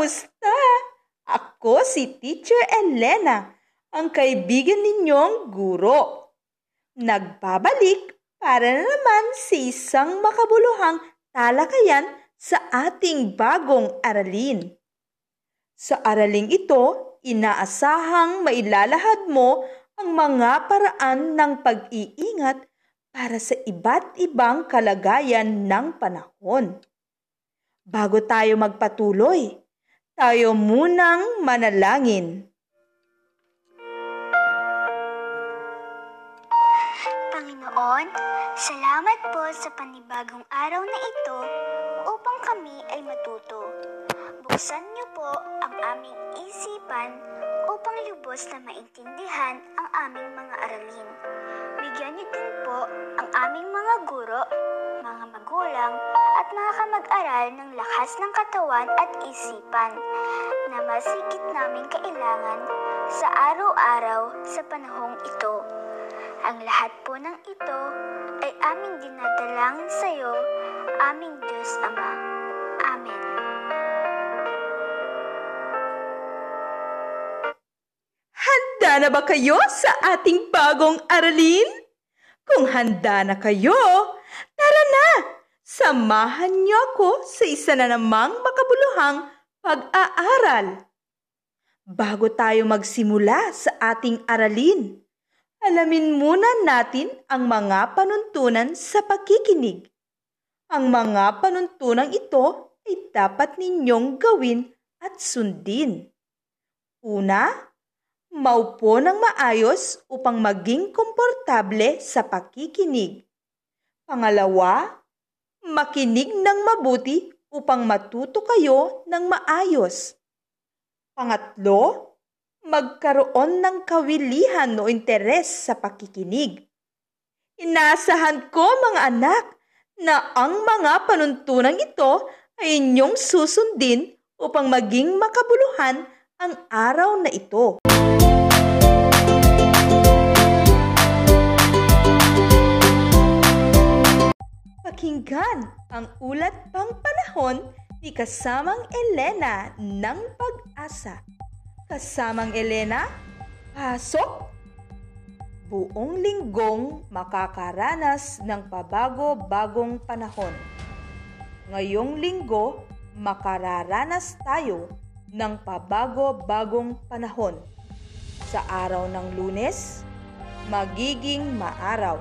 Kamusta? Ako si Teacher Elena, ang kaibigan ninyong guro. Nagbabalik para na naman sa isang makabuluhang talakayan sa ating bagong aralin. Sa araling ito, inaasahang mailalahad mo ang mga paraan ng pag-iingat para sa iba't ibang kalagayan ng panahon. Bago tayo magpatuloy, tayo munang manalangin. Panginoon, salamat po sa panibagong araw na ito upang kami ay matuto. Buksan niyo po ang aming isipan upang lubos na maintindihan ang aming mga aralin. Bigyan niyo din po ang aming mga guro mga magulang at mga kamag-aral ng lakas ng katawan at isipan na masigit namin kailangan sa araw-araw sa panahong ito. Ang lahat po ng ito ay aming dinadalangin sa iyo, aming Diyos Ama. Amen. Handa na ba kayo sa ating bagong aralin? Kung handa na kayo! Samahan niyo ako sa isa na namang makabuluhang pag-aaral. Bago tayo magsimula sa ating aralin, alamin muna natin ang mga panuntunan sa pakikinig. Ang mga panuntunan ito ay dapat ninyong gawin at sundin. Una, Maupo ng maayos upang maging komportable sa pakikinig. Pangalawa, makinig ng mabuti upang matuto kayo ng maayos. Pangatlo, magkaroon ng kawilihan o interes sa pakikinig. Inaasahan ko mga anak na ang mga panuntunan ito ay inyong susundin upang maging makabuluhan ang araw na ito. Pakinggan ang ulat pang panahon ni kasamang Elena ng pag-asa. Kasamang Elena, pasok! Buong linggong makakaranas ng pabago-bagong panahon. Ngayong linggo, makararanas tayo ng pabago-bagong panahon. Sa araw ng lunes, magiging maaraw.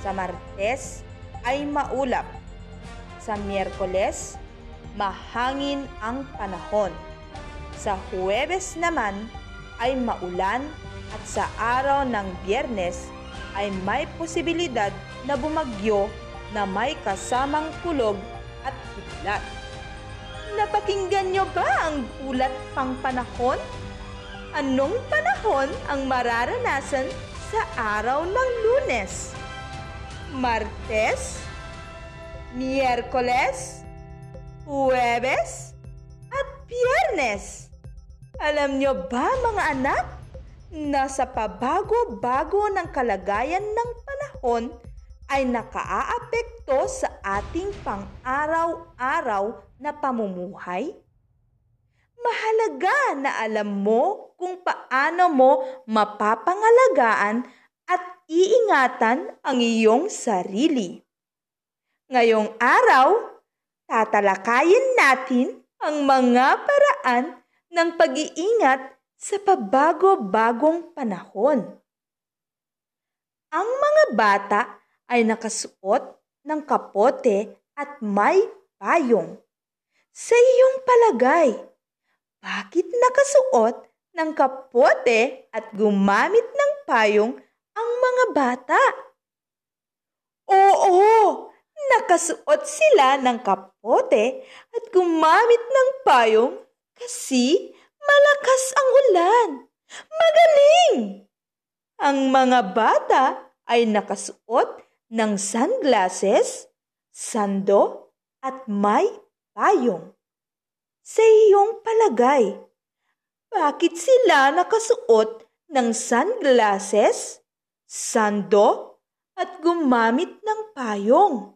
Sa martes, ay maulap. Sa Miyerkules, mahangin ang panahon. Sa Huwebes naman ay maulan at sa araw ng Biyernes ay may posibilidad na bumagyo na may kasamang kulog at kidlat. Napakinggan nyo ba ang ulat pang panahon? Anong panahon ang mararanasan sa araw ng lunes? Martes, Miyerkules, Huwebes, at Biyernes. Alam nyo ba mga anak, na sa pabago-bago ng kalagayan ng panahon ay nakaaapekto sa ating pang-araw-araw na pamumuhay? Mahalaga na alam mo kung paano mo mapapangalagaan iingatan ang iyong sarili. Ngayong araw, tatalakayin natin ang mga paraan ng pag-iingat sa pabago-bagong panahon. Ang mga bata ay nakasuot ng kapote at may payong. Sa iyong palagay, bakit nakasuot ng kapote at gumamit ng payong ang mga bata. Oo, nakasuot sila ng kapote at gumamit ng payong kasi malakas ang ulan. Magaling! Ang mga bata ay nakasuot ng sunglasses, sando at may payong. Sa iyong palagay, bakit sila nakasuot ng sunglasses, sando at gumamit ng payong.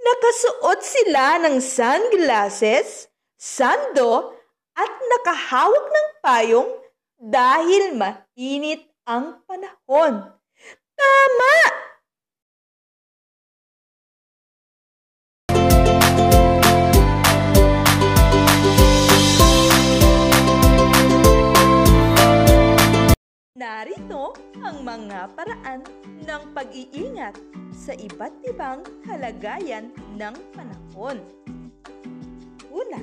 Nakasuot sila ng sunglasses, sando, at nakahawak ng payong dahil mainit ang panahon. Tama! Narito ang mga paraan ng pag-iingat sa iba't ibang kalagayan ng panahon. Una,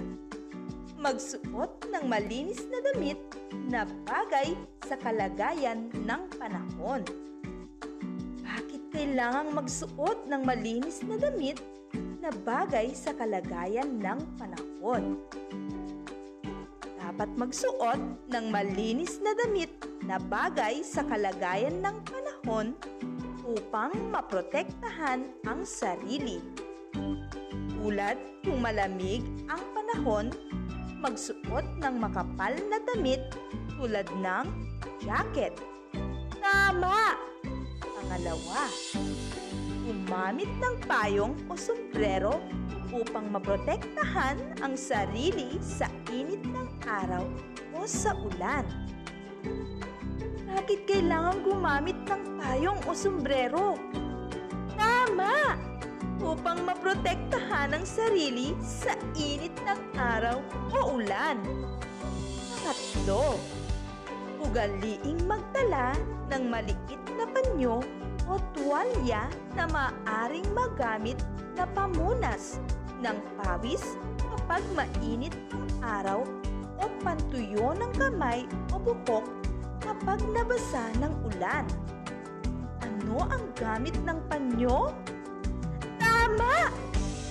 magsuot ng malinis na damit na bagay sa kalagayan ng panahon. Bakit kailangang magsuot ng malinis na damit na bagay sa kalagayan ng panahon? Dapat magsuot ng malinis na damit na bagay sa kalagayan ng panahon upang maprotektahan ang sarili. Tulad kung malamig ang panahon, magsuot ng makapal na damit tulad ng jacket. Tama! Pangalawa, gumamit ng payong o sombrero upang maprotektahan ang sarili sa init ng araw o sa ulan. Bakit kailangan gumamit ng payong o sombrero? Tama! Upang maprotektahan ang sarili sa init ng araw o ulan. Pangatlo, ugaliing magdala ng maliit na panyo o tuwalya na maaring magamit na pamunas ng pawis kapag mainit ang araw o pantuyo ng kamay o buhok kapag nabasa ng ulan. Ano ang gamit ng panyo? Tama!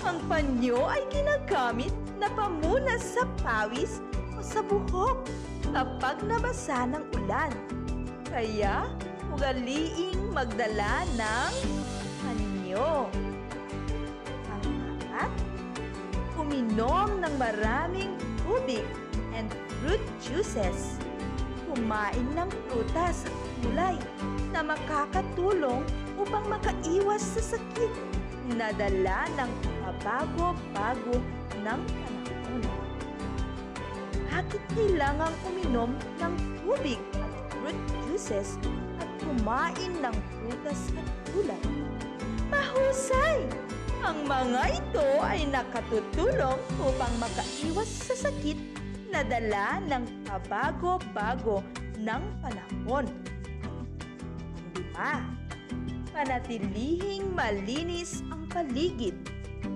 Ang panyo ay ginagamit na pamunas sa pawis o sa buhok kapag nabasa ng ulan. Kaya, ugaliing magdala ng panyo. Uminom ng maraming tubig and fruit juices. Kumain ng prutas at gulay na makakatulong upang makaiwas sa sakit na dala ng pabago-bago ng panahon. Bakit kailangang uminom ng tubig at fruit juices at kumain ng prutas at gulay? Mahusay! Ang mga ito ay nakatutulong upang makaiwas sa sakit na dala ng kabago-bago ng panahon. Lima, panatilihing malinis ang paligid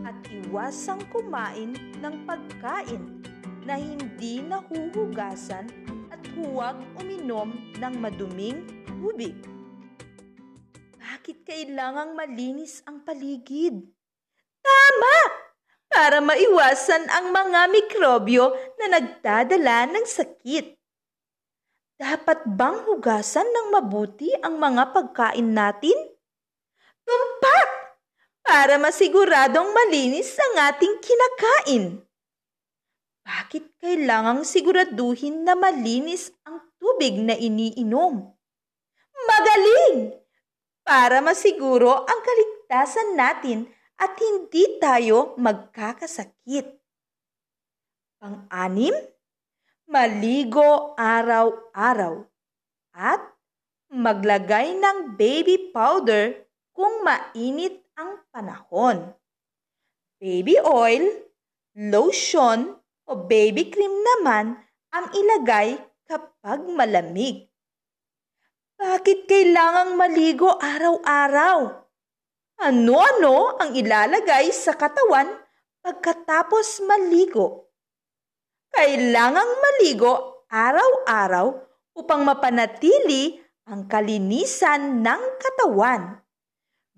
at iwasang kumain ng pagkain na hindi nahuhugasan at huwag uminom ng maduming tubig. Bakit kailangang malinis ang paligid? Tama! Para maiwasan ang mga mikrobyo na nagdadala ng sakit. Dapat bang hugasan ng mabuti ang mga pagkain natin? Tumpak! Para masiguradong malinis ang ating kinakain. Bakit kailangang siguraduhin na malinis ang tubig na iniinom? Magaling! Para masiguro ang kaligtasan natin at hindi tayo magkakasakit. Pang-anim, maligo araw-araw at maglagay ng baby powder kung mainit ang panahon. Baby oil, lotion o baby cream naman ang ilagay kapag malamig. Bakit kailangang maligo araw-araw? Ano-ano ang ilalagay sa katawan pagkatapos maligo? Kailangang maligo araw-araw upang mapanatili ang kalinisan ng katawan.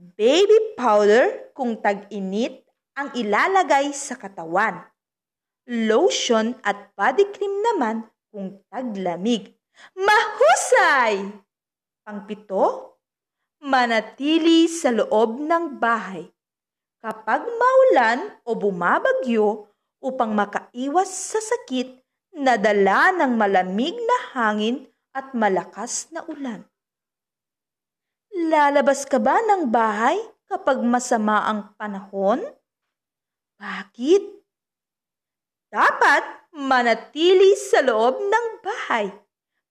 Baby powder kung tag-init ang ilalagay sa katawan. Lotion at body cream naman kung taglamig. Mahusay! Pangpito, manatili sa loob ng bahay kapag maulan o bumabagyo upang makaiwas sa sakit na dala ng malamig na hangin at malakas na ulan. Lalabas ka ba ng bahay kapag masama ang panahon? Bakit? Dapat manatili sa loob ng bahay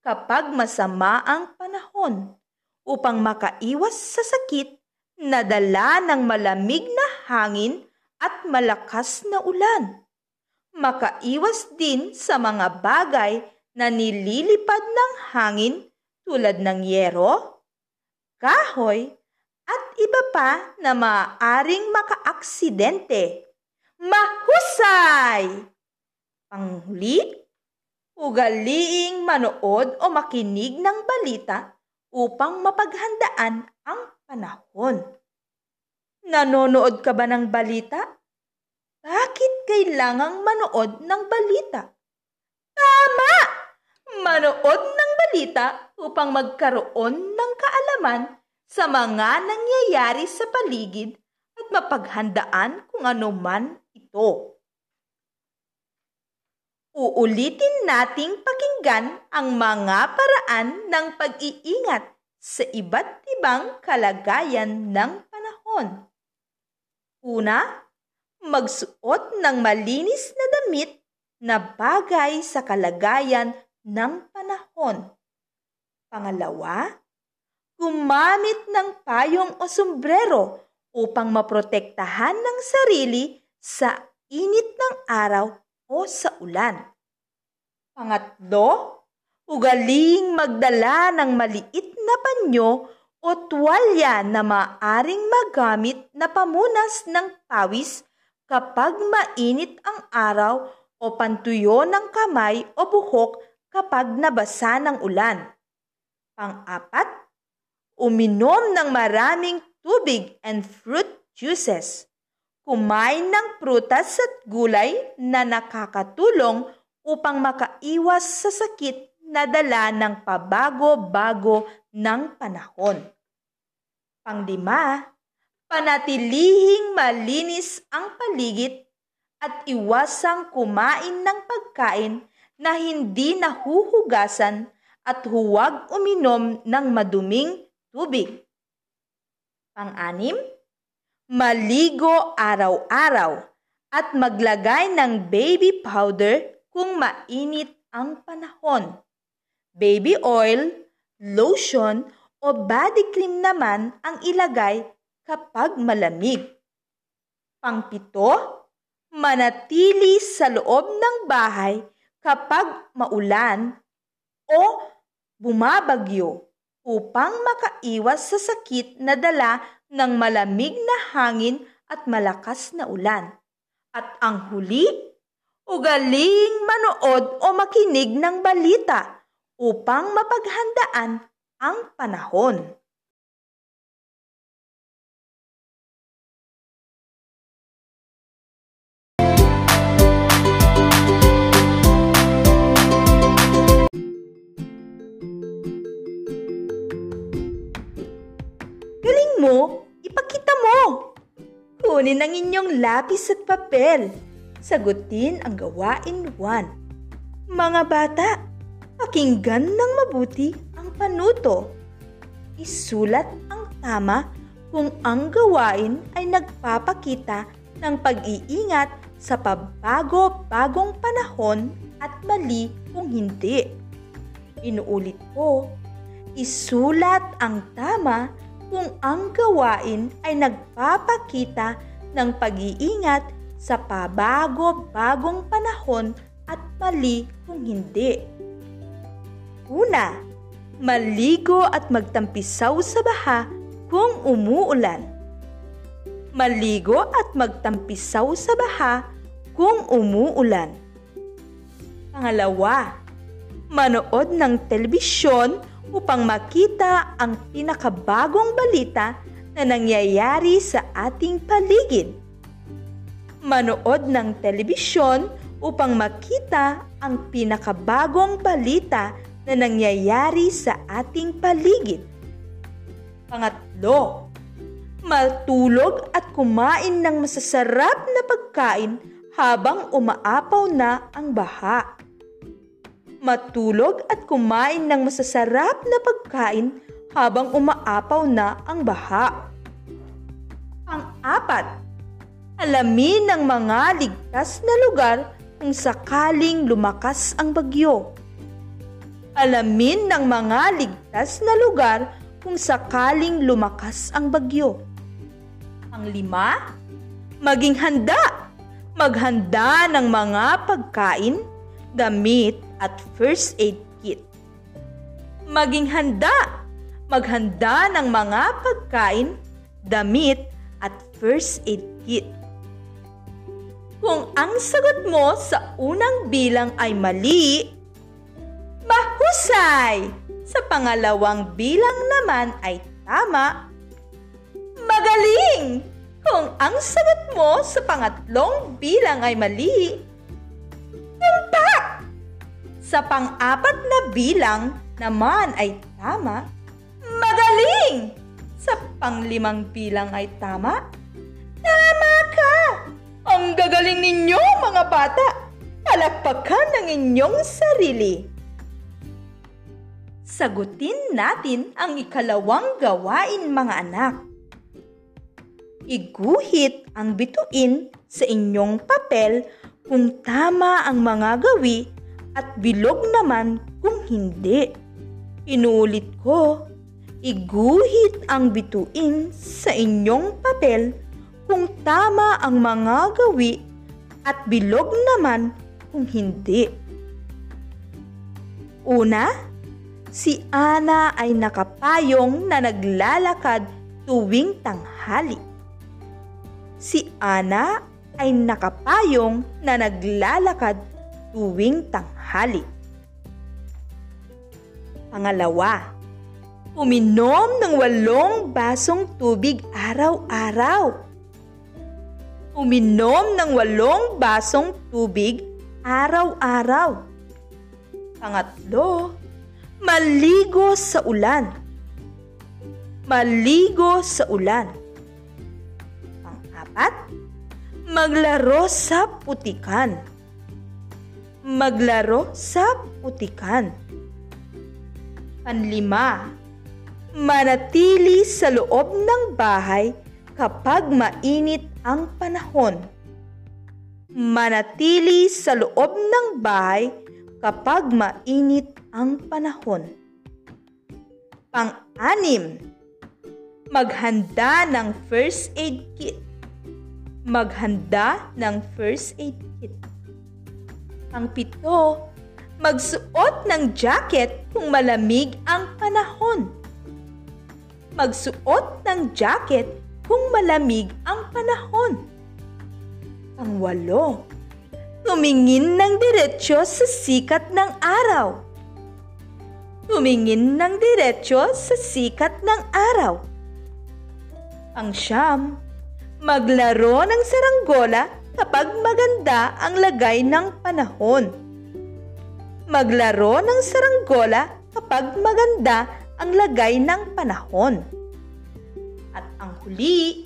kapag masama ang panahon upang makaiwas sa sakit na dala ng malamig na hangin at malakas na ulan. Makaiwas din sa mga bagay na nililipad ng hangin tulad ng yero, kahoy, at iba pa na maaaring makaaksidente. Mahusay! Panghuli, ugaliing manood o makinig ng balita upang mapaghandaan ang panahon. Nanonood ka ba ng balita? Bakit kailangang manood ng balita? Tama! Manood ng balita upang magkaroon ng kaalaman sa mga nangyayari sa paligid at mapaghandaan kung ano man ito. Uulitin nating pakinggan ang mga paraan ng pag-iingat sa iba't ibang kalagayan ng panahon. Una, magsuot ng malinis na damit na bagay sa kalagayan ng panahon. Pangalawa, gumamit ng payong o sombrero upang maprotektahan ng sarili sa init ng araw o sa ulan. Pangatlo, ugaling magdala ng maliit na panyo o tuwalya na maaring magamit na pamunas ng pawis kapag mainit ang araw o pantuyo ng kamay o buhok kapag nabasa ng ulan. Pang-apat, uminom ng maraming tubig and fruit juices. Kumain ng prutas at gulay na nakakatulong upang makaiwas sa sakit na dala ng pabago-bago ng panahon. Panglima, panatilihing malinis ang paligid at iwasang kumain ng pagkain na hindi nahuhugasan at huwag uminom ng maduming tubig. Pang-anim, maligo araw-araw at maglagay ng baby powder kung mainit ang panahon. Baby oil, lotion o body cream naman ang ilagay kapag malamig. Pangpito, manatili sa loob ng bahay kapag maulan o bumabagyo upang makaiwas sa sakit na dala ng malamig na hangin at malakas na ulan. At ang huli, ugaling manood o makinig ng balita upang mapaghandaan ang panahon. Mo, ipakita mo. Kunin ang inyong lapis at papel. Sagutin ang gawain 1. Mga bata, pakinggan ng mabuti ang panuto. Isulat ang tama kung ang gawain ay nagpapakita ng pag-iingat sa pabago-bagong panahon at mali kung hindi. Inuulit ko, isulat ang tama kung ang gawain ay nagpapakita ng pag-iingat sa pabago-bagong panahon at mali kung hindi. Una, maligo at magtampisaw sa baha kung umuulan. Maligo at magtampisaw sa baha kung umuulan. Pangalawa, manood ng telebisyon upang makita ang pinakabagong balita na nangyayari sa ating paligid. Manood ng telebisyon upang makita ang pinakabagong balita na nangyayari sa ating paligid. Pangatlo, matulog at kumain ng masasarap na pagkain habang umaapaw na ang baha matulog at kumain ng masasarap na pagkain habang umaapaw na ang baha. Pang-apat, Alamin ng mga ligtas na lugar kung sakaling lumakas ang bagyo. Alamin ng mga ligtas na lugar kung sakaling lumakas ang bagyo. Panglima, maging handa. Maghanda ng mga pagkain, damit at first aid kit. Maging handa. Maghanda ng mga pagkain, damit at first aid kit. Kung ang sagot mo sa unang bilang ay mali, mahusay! Sa pangalawang bilang naman ay tama, magaling! Kung ang sagot mo sa pangatlong bilang ay mali! Sa pang-apat na bilang naman ay tama, magaling! Sa panglimang bilang ay tama, tama ka! Ang gagaling ninyo mga bata! Palakpakan ng inyong sarili! Sagutin natin ang ikalawang gawain mga anak. Iguhit ang bituin sa inyong papel kung tama ang mga gawi at bilog naman kung hindi. Inuulit ko, iguhit ang bituin sa inyong papel kung tama ang mga gawi at bilog naman kung hindi. Una, si Ana ay nakapayong na naglalakad tuwing tanghali. Si Ana ay nakapayong na naglalakad tuwing tanghali. Pangalawa, uminom ng walong basong tubig araw-araw. Uminom ng walong basong tubig araw-araw. Pangatlo, maligo sa ulan. Maligo sa ulan. Pang-apat, maglaro sa putikan. Maglaro sa putikan. Panlima, manatili sa loob ng bahay kapag mainit ang panahon. Manatili sa loob ng bahay kapag mainit ang panahon. Pang-anim, maghanda ng first aid kit. Maghanda ng first aid kit. Pang-pito, magsuot ng jacket kung malamig ang panahon. Magsuot ng jacket kung malamig ang panahon. Pangwalo, tumingin ng diretsyo sa sikat ng araw. Tumingin ng diretsyo sa sikat ng araw. Pangsyam, maglaro ng saranggola kapag maganda ang lagay ng panahon. Maglaro ng saranggola kapag maganda ang lagay ng panahon. At ang huli,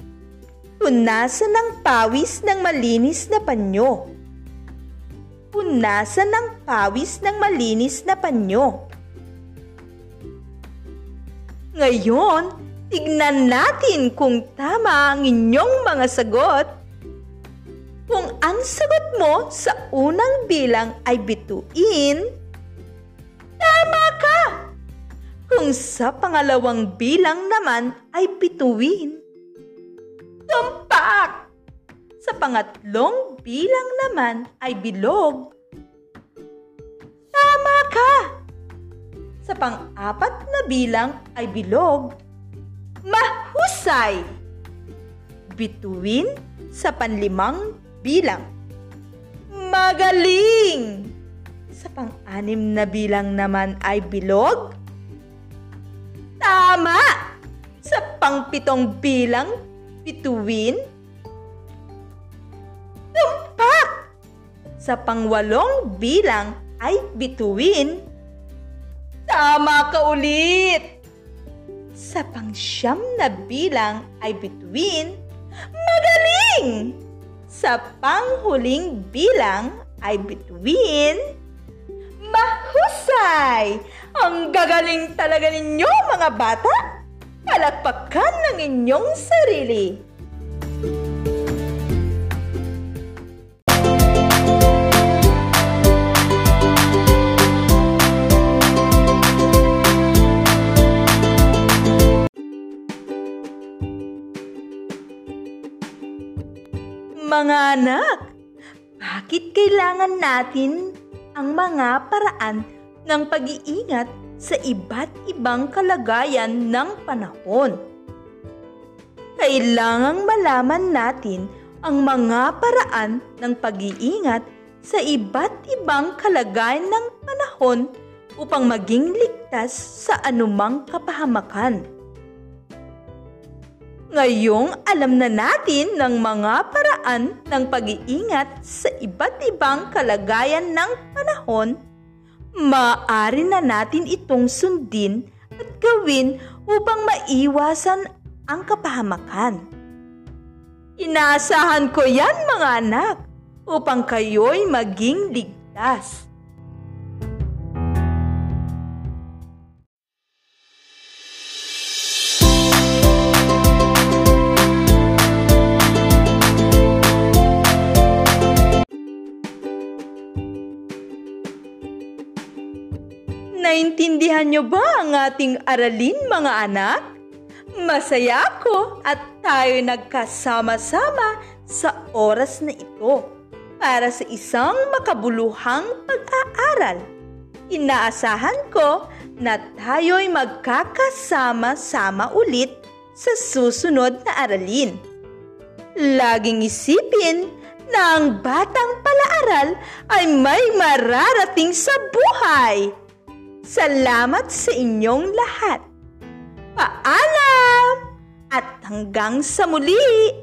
punasan ng pawis ng malinis na panyo. Punasan ng pawis ng malinis na panyo. Ngayon, tignan natin kung tama ang inyong mga sagot. Kung ang sagot mo sa unang bilang ay bituin, tama ka! Kung sa pangalawang bilang naman ay bituin, tumpak! Sa pangatlong bilang naman ay bilog. Tama ka! Sa pang-apat na bilang ay bilog. Mahusay! Bituin sa panlimang bilang. Magaling! Sa pang-anim na bilang naman ay bilog. Tama! Sa pangpitong bilang, bituin. Tumpak! Sa pangwalong bilang ay bituin. Tama ka ulit! Sa pangsyam na bilang ay bituin. Magaling! Sa panghuling bilang ay bituin. Mahusay! Ang gagaling talaga ninyo mga bata! Palakpakan ng inyong sarili! Mga anak, bakit kailangan natin ang mga paraan ng pag-iingat sa iba't ibang kalagayan ng panahon? Kailangang malaman natin ang mga paraan ng pag-iingat sa iba't ibang kalagayan ng panahon upang maging ligtas sa anumang kapahamakan. Ngayong alam na natin ng mga paraan ng pag-iingat sa iba't ibang kalagayan ng panahon, maaari na natin itong sundin at gawin upang maiwasan ang kapahamakan. Inaasahan ko yan mga anak upang kayo'y maging ligtas. 'Naintindihan niyo ba ang ating aralin mga anak? Masaya ako at tayo nagkasama-sama sa oras na ito para sa isang makabuluhang pag-aaral. Inaasahan ko na tayo'y magkakasama-sama ulit sa susunod na aralin. Laging isipin na ang batang palaaral ay may mararating sa buhay. Salamat sa inyong lahat. Paalam! At hanggang sa muli!